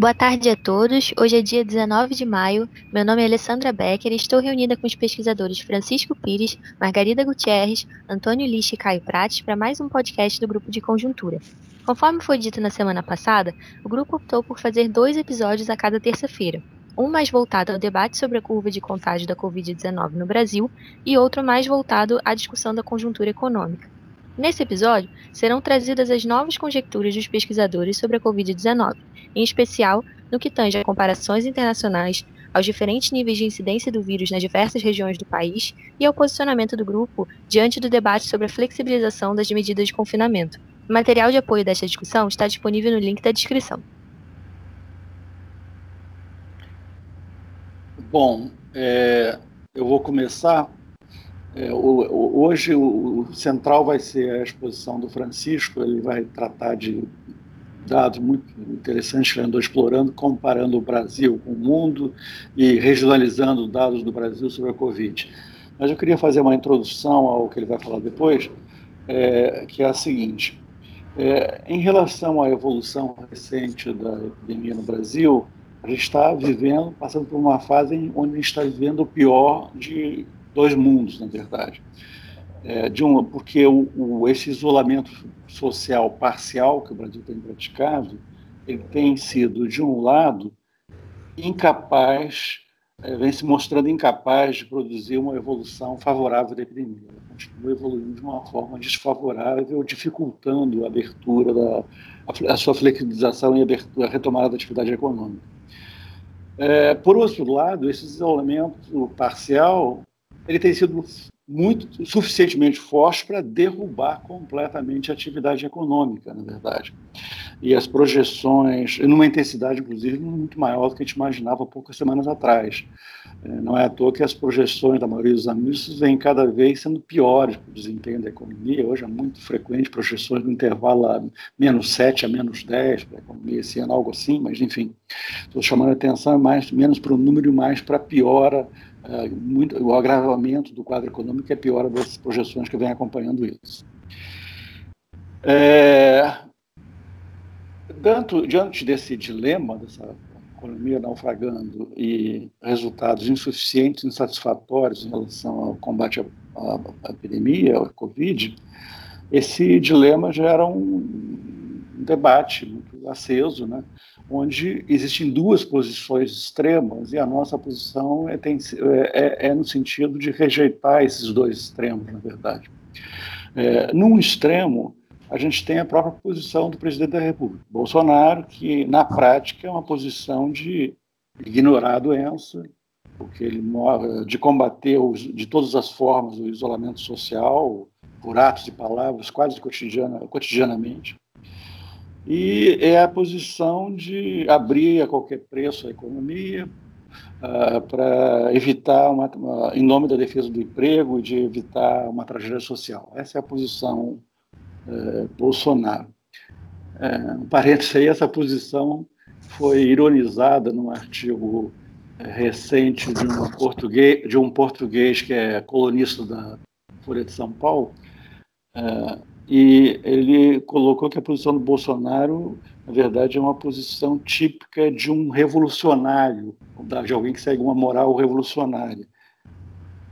Boa tarde a todos. Hoje é dia 19 de maio. Meu nome é Alessandra Becker e estou reunida com os pesquisadores Francisco Pires, Margarida Gutierrez, Antônio Lixe e Caio Prates para mais um podcast do Grupo de Conjuntura. Conforme foi dito na semana passada, o grupo optou por fazer dois episódios a cada terça-feira. Um mais voltado ao debate sobre a curva de contágio da Covid-19 no Brasil e outro mais voltado à discussão da conjuntura econômica. Nesse episódio, serão trazidas as novas conjecturas dos pesquisadores sobre a Covid-19, em especial no que tange a comparações internacionais, aos diferentes níveis de incidência do vírus nas diversas regiões do país e ao posicionamento do grupo diante do debate sobre a flexibilização das medidas de confinamento. O material de apoio desta discussão está disponível no link da descrição. Bom, é, eu vou começar é, hoje o, o, central vai ser a exposição do Francisco, ele vai tratar de dados muito interessantes que andou explorando, comparando o Brasil com o mundo e regionalizando dados do Brasil sobre a Covid. Mas eu queria fazer uma introdução ao que ele vai falar depois, é, que é a seguinte. É, em relação à evolução recente da epidemia no Brasil, a gente está vivendo, passando por uma fase onde a gente está vivendo o pior de dois mundos, na verdade. É, de um, porque o, o, esse isolamento social parcial que o Brasil tem praticado, ele tem sido, de um lado, incapaz, é, vem se mostrando incapaz de produzir uma evolução favorável da epidemia. continua evoluindo de uma forma desfavorável, dificultando a abertura da a, a sua flexibilização e abertura, a retomada da atividade econômica. É, por outro lado, esse isolamento parcial ele tem sido muito suficientemente forte para derrubar completamente a atividade econômica, na verdade. E as projeções, numa intensidade, inclusive, muito maior do que a gente imaginava poucas semanas atrás. É, não é à toa que as projeções da maioria dos analistas vêm cada vez sendo piores para o desempenho da economia. Hoje é muito frequente projeções no intervalo a menos 7 a menos 10 para a economia esse ano, algo assim, mas enfim. Estou chamando a atenção mais, menos para o número e mais para a piora muito, o agravamento do quadro econômico é pior das projeções que vem acompanhando isso. É, tanto, diante desse dilema, dessa economia naufragando e resultados insuficientes, insatisfatórios em relação ao combate à, à, epidemia, à Covid, esse dilema gera um debate muito aceso, né? onde existem duas posições extremas e a nossa posição é, tem, é, é, é no sentido de rejeitar esses dois extremos, na verdade. É, num extremo, a gente tem a própria posição do presidente da República, Bolsonaro, que na prática é uma posição de ignorar a doença, porque ele de combater os, de todas as formas o isolamento social por atos e palavras quase cotidiana, cotidianamente e é a posição de abrir a qualquer preço a economia uh, para evitar, uma, uma, em nome da defesa do emprego de evitar uma tragédia social. Essa é a posição uh, Bolsonaro. Uh, um parênteses aí, essa posição foi ironizada num artigo recente de um português, de um português que é colunista da Folha de São Paulo, uh, e ele colocou que a posição do Bolsonaro, na verdade, é uma posição típica de um revolucionário, de alguém que segue uma moral revolucionária.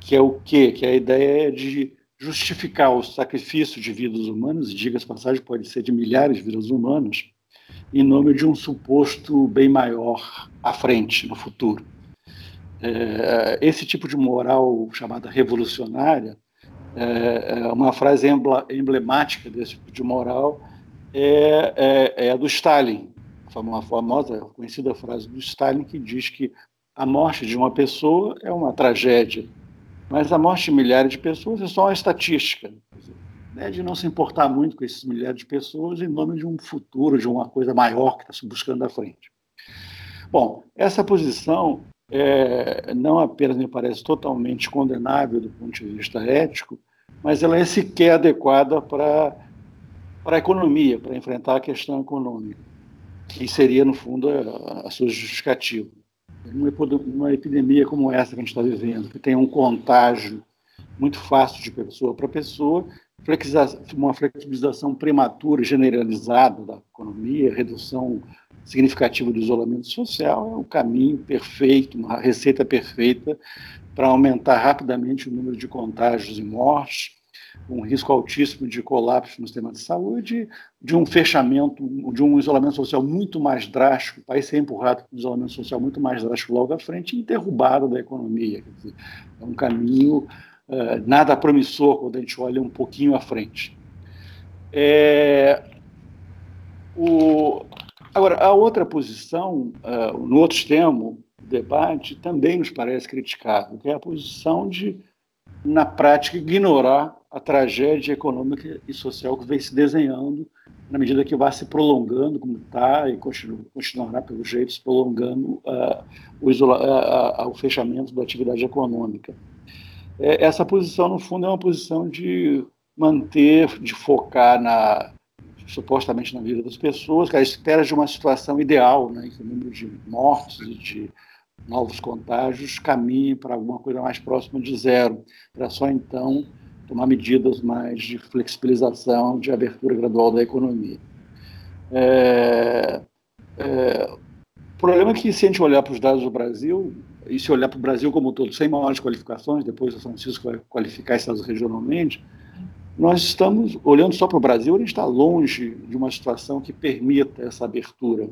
Que é o quê? Que a ideia é de justificar o sacrifício de vidas humanas, diga-se passagem, pode ser de milhares de vidas humanas, em nome de um suposto bem maior à frente, no futuro. É, esse tipo de moral chamada revolucionária é, é, uma frase emblemática desse tipo de moral é, é, é a do Stalin, uma famosa, conhecida frase do Stalin que diz que a morte de uma pessoa é uma tragédia, mas a morte de milhares de pessoas é só uma estatística. Né, de não se importar muito com esses milhares de pessoas em nome de um futuro, de uma coisa maior que está se buscando à frente. Bom, essa posição é, não apenas me parece totalmente condenável do ponto de vista ético, mas ela é sequer adequada para, para a economia, para enfrentar a questão econômica, que seria, no fundo, a, a sua justificativa. Numa epidemia como essa que a gente está vivendo, que tem um contágio muito fácil de pessoa para pessoa, uma flexibilização prematura, generalizada da economia, redução significativo do isolamento social, é o caminho perfeito, uma receita perfeita para aumentar rapidamente o número de contágios e mortes, um risco altíssimo de colapso no sistema de saúde, de um fechamento, de um isolamento social muito mais drástico, o país ser empurrado para um isolamento social muito mais drástico logo à frente e derrubado da economia. Dizer, é um caminho uh, nada promissor quando a gente olha um pouquinho à frente. É, o, agora, a outra posição, uh, no outro extremo do debate, também nos parece criticável, que é a posição de, na prática, ignorar a tragédia econômica e social que vem se desenhando na medida que vai se prolongando, como está, e continua, continuará, pelo jeito, se prolongando uh, o, uh, uh, o fechamento da atividade econômica. É, essa posição, no fundo, é uma posição de manter, de focar na supostamente na vida das pessoas, que à espera de uma situação ideal, né, em que o número de mortos e de novos contágios caminhe para alguma coisa mais próxima de zero, para só então tomar medidas mais de flexibilização, de abertura gradual da economia. É, é, o problema é que, se a gente olhar para os dados do Brasil, e se olhar para o Brasil como um todo, sem maiores qualificações, depois o Francisco vai qualificar estados regionalmente, nós estamos, olhando só para o Brasil, gente está longe de uma situação que permita essa abertura.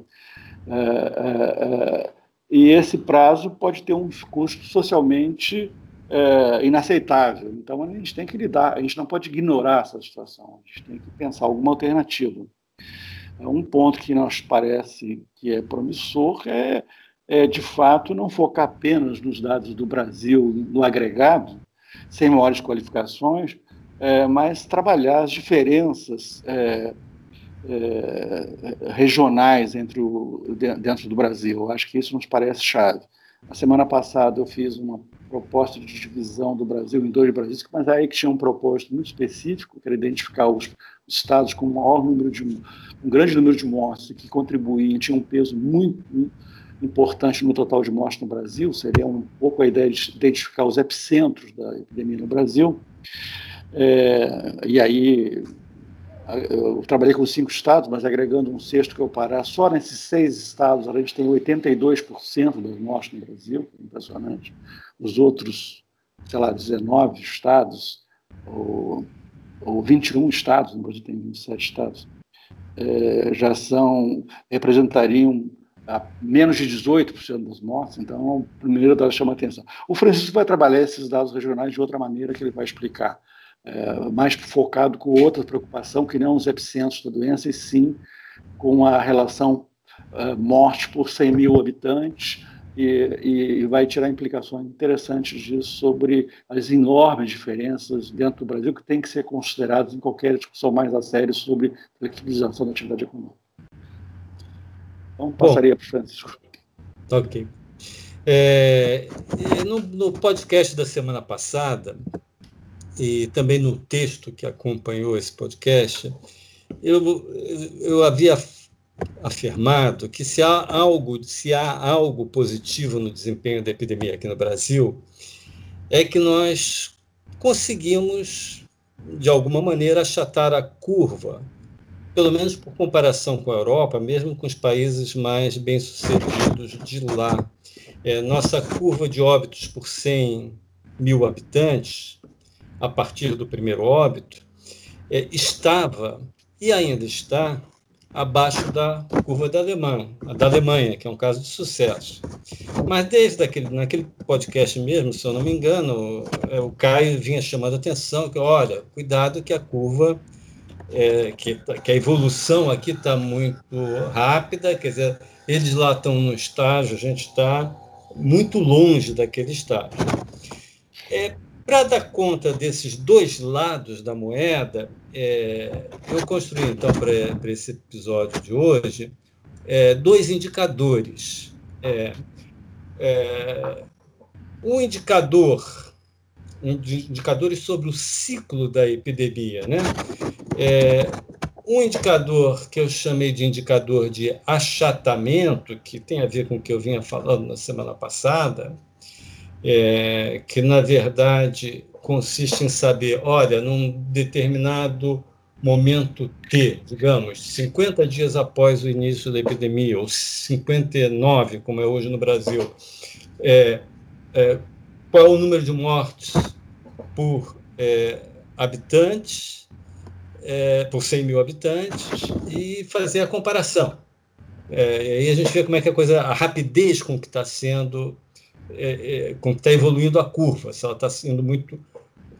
É, é, é e esse prazo pode ter um custo socialmente é, inaceitável. Então a gente tem que lidar, a gente não pode ignorar essa situação, a gente tem que pensar alguma alternativa. É, um ponto que nos parece que é promissor é, é, de fato, não focar apenas nos dados do Brasil no agregado, sem maiores qualificações, é, mas trabalhar as diferenças é, é, regionais entre o, dentro do Brasil. Acho que isso nos parece chave. A semana passada eu fiz uma proposta de divisão do Brasil em dois Brasis, mas aí que tinha um propósito muito específico, que era identificar os, estados com o maior número de um grande número de mortes que contribuíam, tinham um peso muito importante no total de mortes no Brasil, seria um pouco a ideia de identificar os epicentros da epidemia no Brasil. É, e aí eu trabalhei com cinco estados, mas agregando um sexto que é o Pará, só nesses seis estados a gente tem 82% das mortes no Brasil, impressionante os outros, sei lá, 19 estados, ou, ou 21 estados, no Brasil tem 27 estados, é, já são, representariam menos de 18% das mortes, então, o primeiro dado chama atenção. O Francisco vai trabalhar esses dados regionais de outra maneira que ele vai explicar, é, mais focado com outra preocupação, que não os epicentros da doença, e sim com a relação uh, morte por 100 mil habitantes, e, e, vai tirar implicações interessantes disso sobre as enormes diferenças dentro do Brasil que tem que ser consideradas em qualquer discussão mais a sério sobre flexibilização da atividade econômica. Então, passaria para o Francisco. Ok. É, no, no podcast da semana passada, e também no texto que acompanhou esse podcast, eu, eu havia afirmado que se há algo, se há algo positivo no desempenho da epidemia aqui no Brasil, é que nós conseguimos, de alguma maneira, achatar a curva, pelo menos por comparação com a Europa, mesmo com os países mais bem-sucedidos de lá. É, nossa curva de óbitos por 100 mil habitantes, a partir do primeiro óbito, é, estava e ainda está abaixo da curva da Alemanha, da Alemanha, que é um caso de sucesso. Mas desde aquele, naquele podcast mesmo, se eu não me engano, é, o Caio vinha chamando a atenção que, olha, cuidado que a curva, é, que, que a evolução aqui está muito rápida, quer dizer, eles lá estão no estágio, a gente está muito longe daquele estágio. É, para dar conta desses dois lados da moeda, é, eu construí, então, para esse episódio de hoje, é, dois indicadores. É, é, um indicador, indicadores sobre o ciclo da epidemia. Né? É, um indicador que eu chamei de indicador de achatamento, que tem a ver com o que eu vinha falando na semana passada, é, que na verdade consiste em saber, olha, num determinado momento T, digamos, 50 dias após o início da epidemia, ou 59, como é hoje no Brasil, é, é, qual é o número de mortes por é, habitantes, é, por 100 mil habitantes, e fazer a comparação. É, e aí a gente vê como é que a coisa, a rapidez com que está sendo, é, com que está evoluindo a curva, se ela está sendo muito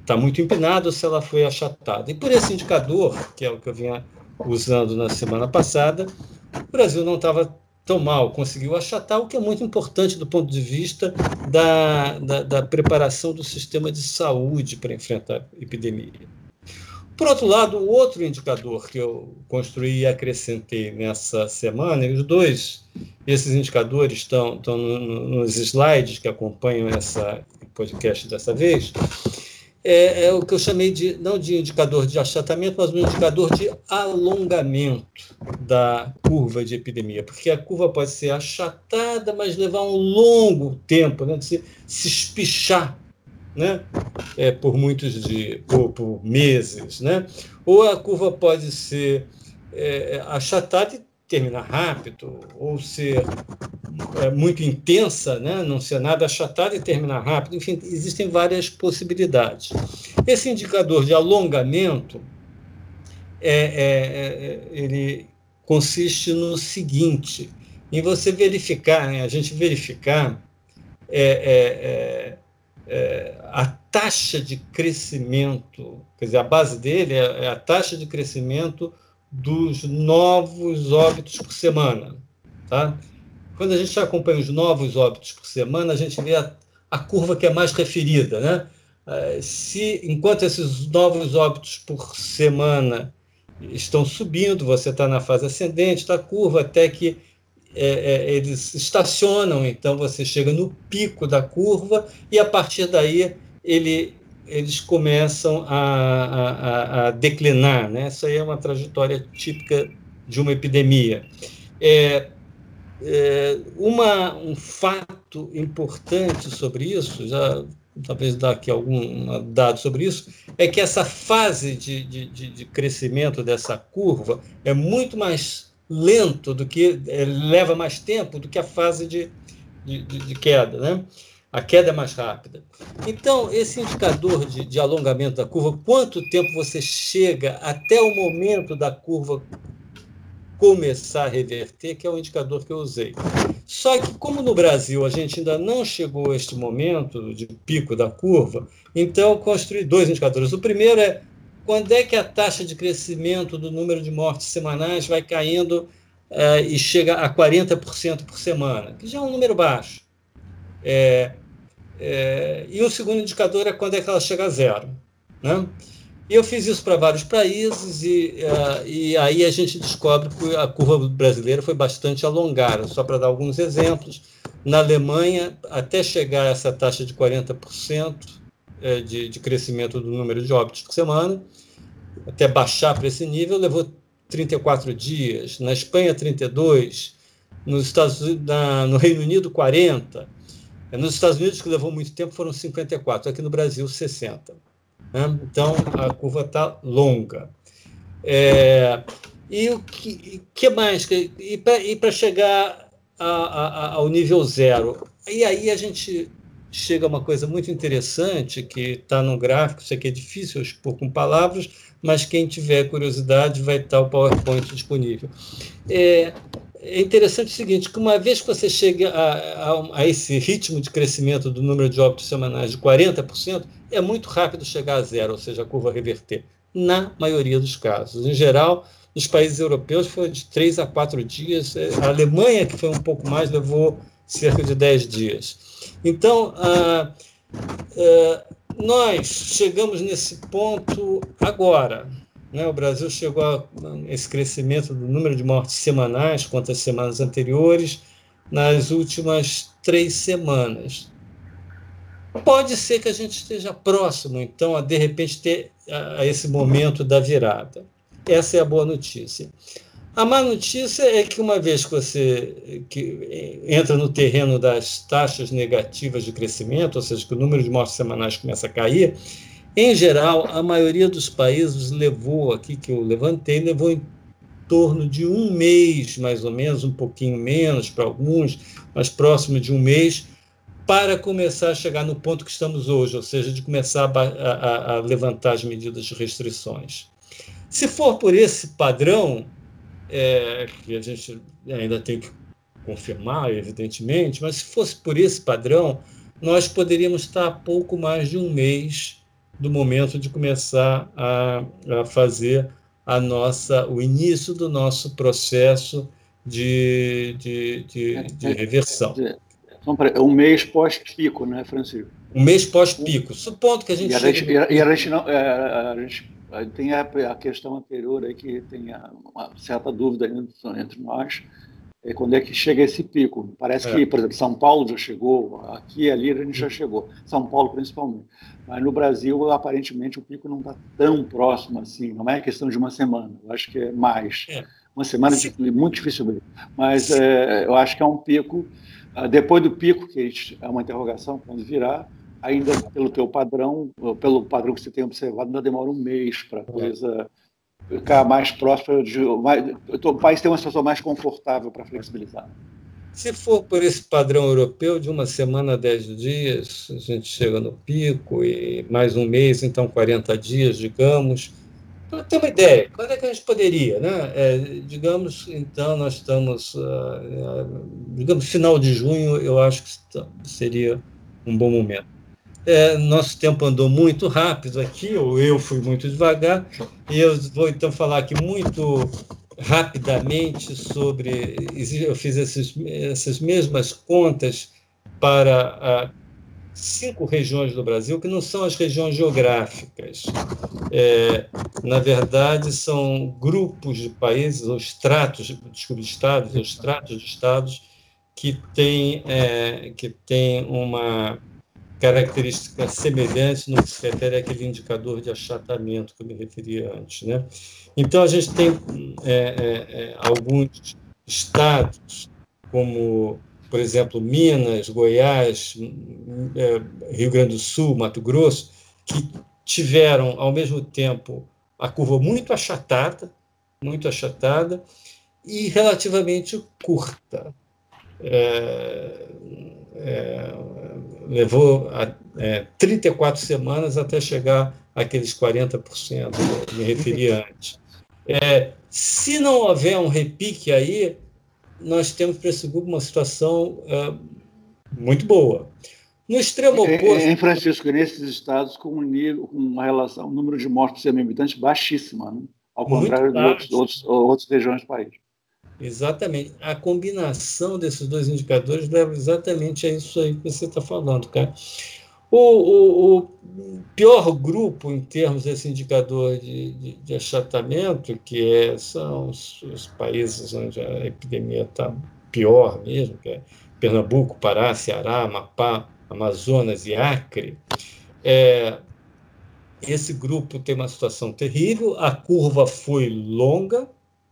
está muito empinada ou se ela foi achatada. E por esse indicador, que é o que eu vinha usando na semana passada, o Brasil não estava tão mal, conseguiu achatar, o que é muito importante do ponto de vista da, da, da preparação do sistema de saúde para enfrentar a epidemia. Por outro lado, o outro indicador que eu construí e acrescentei nessa semana, e os dois, esses indicadores estão, estão nos slides que acompanham essa podcast dessa vez, é, é, o que eu chamei de, não de indicador de achatamento, mas um indicador de alongamento da curva de epidemia, porque a curva pode ser achatada, mas levar um longo tempo, né, de se, se espichar né, é, por muitos dias, por, por, meses, né, ou a curva pode ser é, achatada e terminar rápido, ou ser é, muito intensa, né? não ser nada achatado e terminar rápido. Enfim, existem várias possibilidades. Esse indicador de alongamento é, é, é ele consiste no seguinte: em você verificar, né? a gente verificar é, é, a taxa de crescimento, quer dizer, a base dele é a taxa de crescimento dos novos óbitos por semana. Tá? Quando a gente acompanha os novos óbitos por semana, a gente vê a, a curva que é mais referida. Né? Eh, se, enquanto esses novos óbitos por semana estão subindo, você está na fase ascendente da curva, até que é, é, eles estacionam, então você chega no pico da curva e a partir daí ele eles começam a, a, a, declinar. Né? Essa aí é uma trajetória típica de uma epidemia. É, é, uma, um fato importante sobre isso, já talvez dar aqui algum dado sobre isso, é que essa fase de, de, de crescimento dessa curva é muito mais lento do que é, leva mais tempo do que a fase de, de, de queda, né? a queda é mais rápida. Então, esse indicador de, de, alongamento da curva, quanto tempo você chega até o momento da curva começar a reverter, que é o indicador que eu usei. Só que, como no Brasil a gente ainda não chegou a este momento de pico da curva, então construí dois indicadores. O primeiro é quando é que a taxa de crescimento do número de mortes semanais vai caindo é, e chega a 40% por semana, que já é um número baixo. É, é, e o segundo indicador é quando é que ela chega a zero. Né? E eu fiz isso para vários países e, uh, e aí a gente descobre que a curva brasileira foi bastante alongada. Só para dar alguns exemplos, na Alemanha, até chegar a essa taxa de 40% é, de, de crescimento do número de óbitos por semana, até baixar para esse nível, levou 34 dias. Na Espanha, 32. Nos Estados Unidos, na, no Reino Unido, 40 é, nos Estados Unidos, que levou muito tempo, foram 54, aqui no Brasil, 60. Né? Então, a curva está longa. É, e o que, que mais? E para chegar a, a, ao nível zero? E aí a gente chega uma coisa muito interessante que está no gráfico, isso aqui é difícil expor com palavras, mas quem tiver curiosidade vai estar o PowerPoint disponível. É, é interessante o seguinte, que uma vez que você chega a, a, a, esse ritmo de crescimento do número de óbitos semanais de 40%, é muito rápido chegar a zero, ou seja, a curva reverter, na maioria dos casos. Em geral, nos países europeus foi de 3 a 4 dias, é, a Alemanha, que foi um pouco mais, levou cerca de 10 dias. Então, ah, ah, nós chegamos nesse ponto agora, né? O Brasil chegou a esse crescimento do número de mortes semanais quanto às semanas anteriores nas últimas três semanas. Pode ser que a gente esteja próximo, então, a de repente ter a, a esse momento da virada. Essa é a boa notícia. A má notícia é que uma vez que você que entra no terreno das taxas negativas de crescimento, ou seja, que o número de mortes semanais começa a cair, Em geral, a maioria dos países levou, aqui que eu levantei, levou em torno de um mês, mais ou menos, um pouquinho menos para alguns, mas próximo de um mês, para começar a chegar no ponto que estamos hoje, ou seja, de começar a, a, a levantar as medidas de restrições. Se for por esse padrão, é, que a gente ainda tem que confirmar, evidentemente, mas se fosse por esse padrão, nós poderíamos estar a pouco mais de um mês do momento de começar a, a fazer a nossa, o início do nosso processo de, de, de, de reversão. Um mês pós-pico, né, Francisco? Um mês pós-pico. Supondo que a gente. E a gente, e a gente, não, é, a gente tem a, a, questão anterior aí que tem uma certa dúvida entre nós. É quando é que chega esse pico? Parece é. que, por exemplo, São Paulo já chegou, aqui e ali a gente já chegou, São Paulo principalmente. Mas no Brasil, aparentemente, o pico não está tão próximo assim, não é questão de uma semana, eu acho que é mais. É. Uma semana é muito difícil. Mas é, eu acho que é um pico ah, depois do pico, que é uma interrogação, quando virar, ainda pelo teu padrão, pelo padrão que você tem observado, ainda demora um mês para a coisa ficar mais próxima de. Mais, o país ter uma situação mais confortável para flexibilizar. Se for por esse padrão europeu, de uma semana a 10 dias, a gente chega no pico, e mais um mês, então 40 dias, digamos. Para ter uma ideia, quando é que a gente poderia? Né? É, digamos, então, nós estamos, uh, digamos, final de junho, eu acho que seria um bom momento. É, nosso tempo andou muito rápido aqui, ou eu fui muito devagar, e eu vou então falar aqui muito rapidamente sobre. Eu fiz esses, essas mesmas contas para cinco regiões do Brasil, que não são as regiões geográficas. É, na verdade, são grupos de países, ou estratos, desculpe, estados, ou estratos de estados que têm, é, que têm uma característica semelhante no que se refere àquele indicador de achatamento que eu me referi antes. Né? Então, a gente tem é, é, é alguns estados, como por exemplo, Minas, Goiás, é, Rio Grande do Sul, Mato Grosso, que tiveram, ao mesmo tempo, a curva muito achatada, muito achatada, e relativamente curta. É, é, levou é, 34 semanas até chegar àqueles 40% que me referi antes. É, se não houver um repique aí, nós temos para esse grupo uma situação é, muito boa. No extremo oposto. Em Francisco, nesses estados com, um nível, com uma relação, um número de mortes por 100 habitantes baixíssima, né? ao contrário de outros, outros, outras regiões do país. Exatamente. A combinação desses dois indicadores leva exatamente a isso aí que você está falando, cara. O, o, o, pior grupo em termos desse indicador de, de, de achatamento, que é, são os, os, países onde a epidemia está pior mesmo, que é Pernambuco, Pará, Ceará, Amapá, Amazonas e Acre, é, esse grupo tem uma situação terrível, a curva foi longa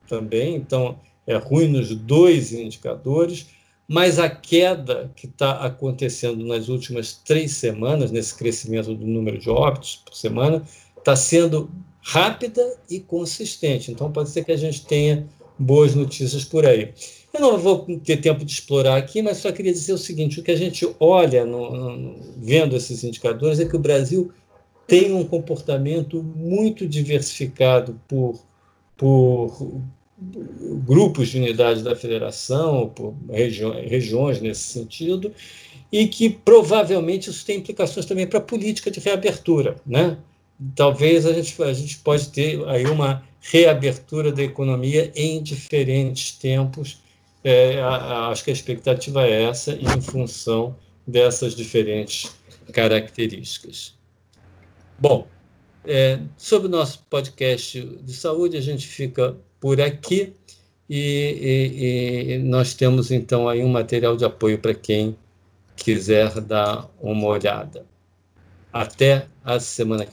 também, então é ruim nos dois indicadores, mas a queda que está acontecendo nas últimas três semanas, nesse crescimento do número de óbitos por semana, está sendo rápida e consistente. Então, pode ser que a gente tenha boas notícias por aí. Eu não vou ter tempo de explorar aqui, mas só queria dizer o seguinte: o que a gente olha no, no, vendo esses indicadores é que o Brasil tem um comportamento muito diversificado por, por grupos de unidades da federação, por regi regiões nesse sentido, e que provavelmente isso tem implicações também para a política de reabertura. Né? Talvez a gente, a gente pode ter aí uma reabertura da economia em diferentes tempos. É, acho que a expectativa é essa, em função dessas diferentes características. Bom, é, sobre o nosso podcast de saúde, a gente fica por aqui. E, e, e, nós temos então aí um material de apoio para quem quiser dar uma olhada. Até a semana que